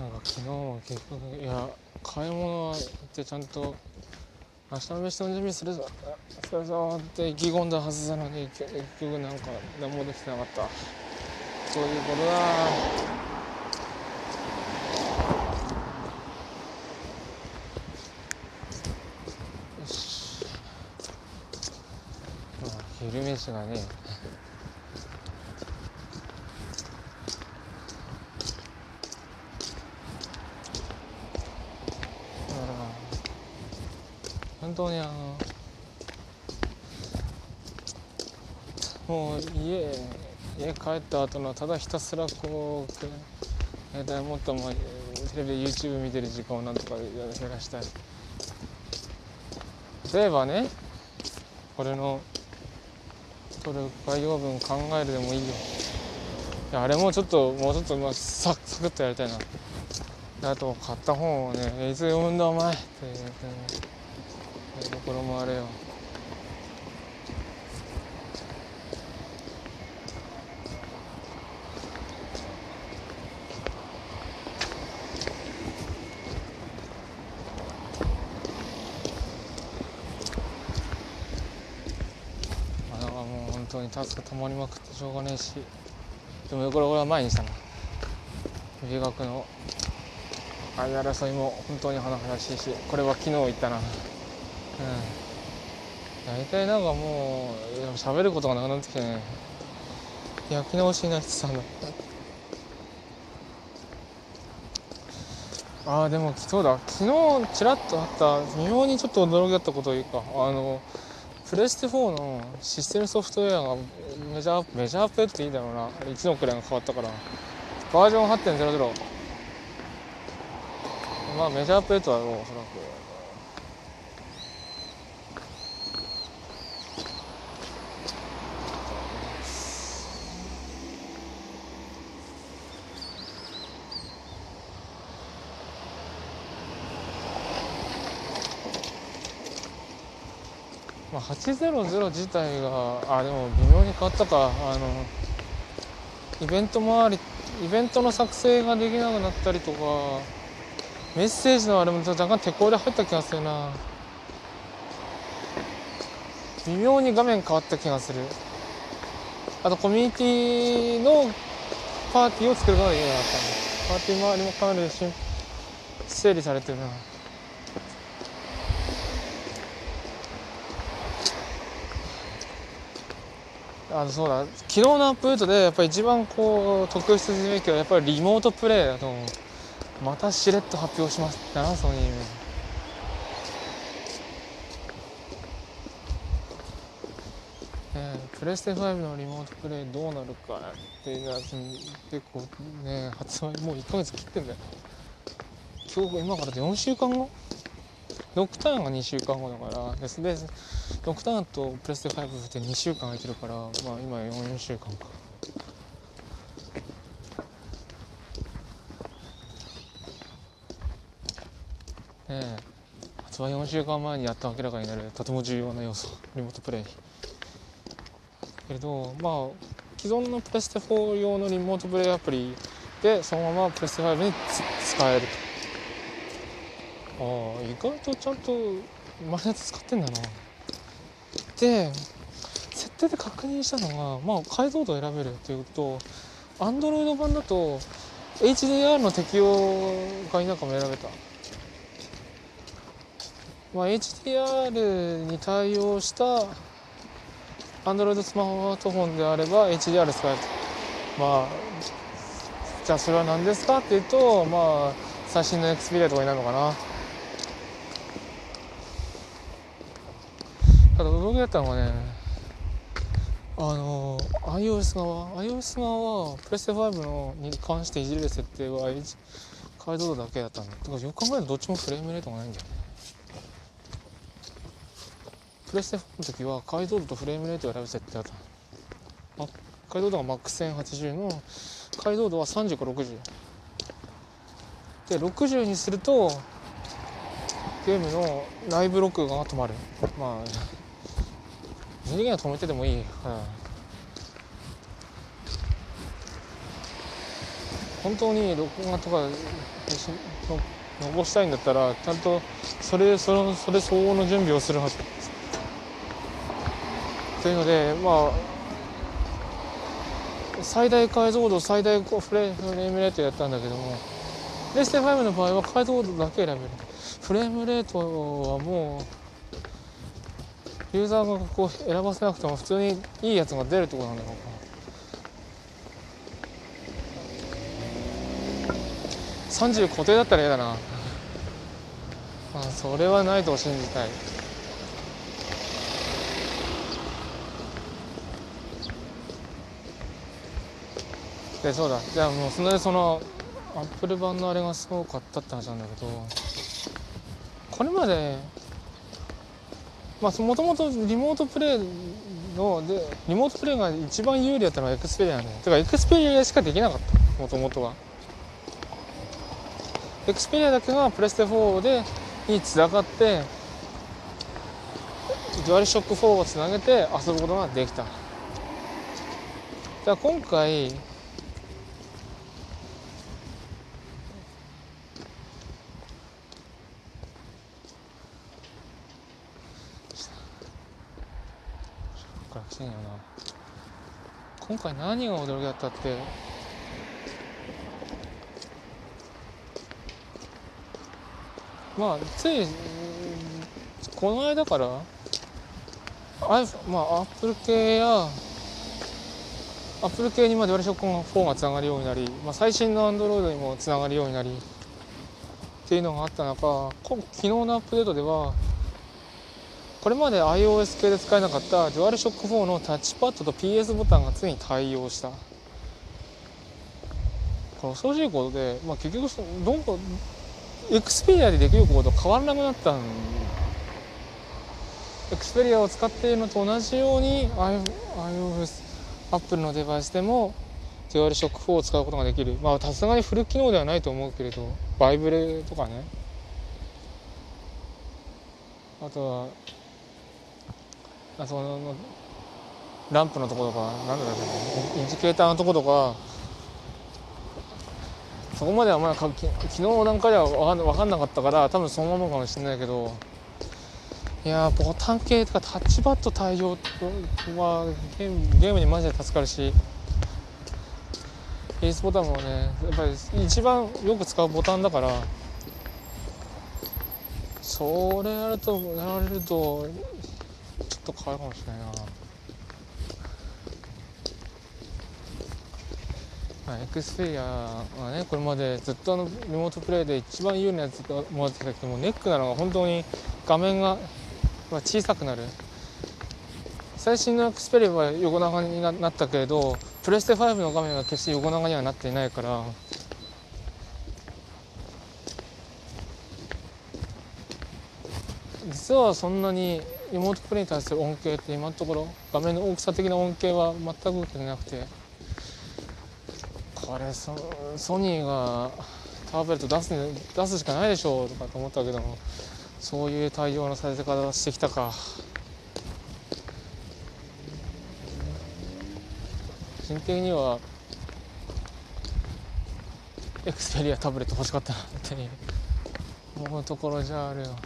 なんか昨日も結局いや買い物は行ってちゃんと明日の飯の準備するぞ。するぞって意気込んだはずなのに結局なんか何もできてなかった。そういうことだ。よし。まあ昼飯がね本当にあのもう家家帰った後のただひたすらこう携帯もっともテレビで YouTube 見てる時間をなんとか減らしたい例えばねこれの取る概要文考えるでもいいよいやあれもちょっともうちょっとまあサクサクっとやりたいなあと買った本をね「いつ読むんだお前」って言ってねころもあれよ。あだからもう本当にタスク溜まりまくってしょうがねえし。でもこれ俺は前にしたな美学の争いも本当に華々しいし。これは昨日言ったな。大体なんかもういや喋ることがなくなってきてね。焼き直しになってたんだああでもそうだ。昨日ちらっとあった微妙にちょっと驚きだったことを言うかあのプレステ4のシステムソフトウェアがメジャーメジャーアップっていいだろうな。1のくらいが変わったから。バージョン8.00まあメジャーアップデートだろうおそらくまあ、800自体があでも微妙に変わったか。あのイベント周りイベントの作成ができなくなったりとかメッセージのあれも若干手こ入れ入った気がするな。微妙に画面変わった気がする。あとコミュニティのパーティーを作ることができなった。パーティー周りもかなりし整理されてるな。あのそうだ。昨日のアップデートでやっぱり一番こう特筆すべきはやっぱりリモートプレイだと思う。またしれっと発表しましたなソニー。もえープレステ5のリモートプレイどうなるかっていうのは結構ね発売もう1ヶ月切ってんだよ。今日今からで4週間後？ノクターンが2週間後だからですでノクターンとプレステ5って2週間空いてるからまあ今4週間か。ねえ。発売4週間前にやっと明らかになるとても重要な要素リモートプレイ。けれどまあ既存のプレステ4用のリモートプレイアプリでそのままプレステ5に使えると。ああ意外とちゃんと前のやつ使ってんだな。で設定で確認したのがまあ解像度を選べるっていうと Android 版だと HDR の適用が否かも選べた。まあ、HDR に対応した Android スマートフォンであれば HDR 使えるまあじゃあそれは何ですかっていうとまあ最新の Xperia とかになるのかな。ただ驚きだったのがねあの iOS 側 iOS 側はプレステ5のに関していじれる設定は解像度だけだったんだだからよく考えるとどっちもフレームレートがないんだよねプレステ4の時は解像度とフレームレートを選ぶ設定だったの。解像度がマックス1080の解像度は30か60で60にするとゲームのライブ録画が止まる。まあは止めてでもいい、うん、本当に録画とか残したいんだったらちゃんとそれそのそれ相応の準備をするはず。というのでまあ最大解像度最大フレフレームレートやったんだけども。レステ5の場合は解像度だけ選べる。フレームレートはもうユーザーがこう選ばせなくても普通にいいやつが出るってことなんだろうか30固定だったら嫌だな。あそれはないと信じたい。でそうだ。じゃあもうそれでそのアップル版のあれがすごかったって話なんだけどこれまでもともとリモートプレイのでリモートプレイが一番有利だったのはエクスペリアなんだよてかエクスペリアしかできなかった。もともとは。エクスペリアだけがプレステ4でにつながってデュアルショック4をつなげて遊ぶことができた。じゃあ今回から来てんよな。今回何が驚きだったって。まあついこの間からあまあアップル系やアップル系にまで割り食4がつながるようになり、まあ、最新のアンドロイドにもつながるようになりっていうのがあった中昨日のアップデートではこれまで iOS 系で使えなかった DualShock 4のタッチパッドと PS ボタンがついに対応した。これ恐ろしいことで、まあ、結局どんどんエクスペリアでできること変わらなくなったんエクスペリアを使っているのと同じように iOS アップルのデバイスでも DualShock 4を使うことができる。まあさすがにフル機能ではないと思うけれどバイブレとかね。あとはそのランプのとことかなんだろうインジケーターのとことかそこまではまだ昨日の段階では分かんなかったから多分そのままかもしれないけどいやボタン系とかタッチパッド対応はゲームゲームにマジで助かるしエースボタンもねやっぱり一番よく使うボタンだからそれやるとやられるとっと変わるかもしれないな。まあ、エクスペリアはねこれまでずっとあのリモートプレイで一番有利なやつと思ってたけどもネックなのが本当に画面が小さくなる。最新のエクスペリアは横長になったけれどプレステ5の画面は決して横長にはなっていないから実はそんなにリモートプレイに対する恩恵って今のところ画面の大きさ的な恩恵は全く受けてなくて。これソソニーがタブレット出す出すしかないでしょうとかと思ったけどもそういう対応のされ方をしてきたか。個人的にはエクスペリアタブレット欲しかったなって思うところじゃあるよ。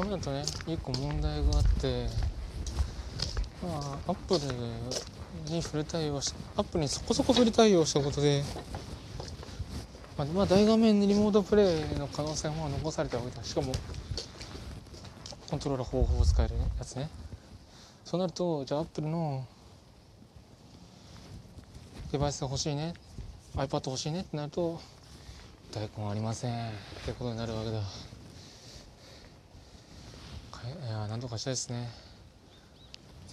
まあそうなるとね一個問題があってまあアップルにフル対応しアップルにそこそこフル対応したことでまあ、まあ、大画面でリモートプレイの可能性も残されてわけだ。しかもコントローラー方法を使えるやつね。そうなるとじゃあアップルのデバイスが欲しいね。iPad 欲しいねってなると大根ありませんってことになるわけだ。いやなんとかしたいですね。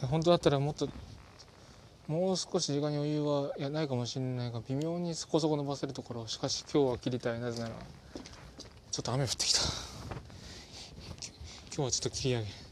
本当だったらもっともう少し時間に余裕はいやないかもしれないが微妙にそこそこ伸ばせるところしかし今日は切りたいなぜならちょっと雨降ってきた。今日はちょっと切り上げ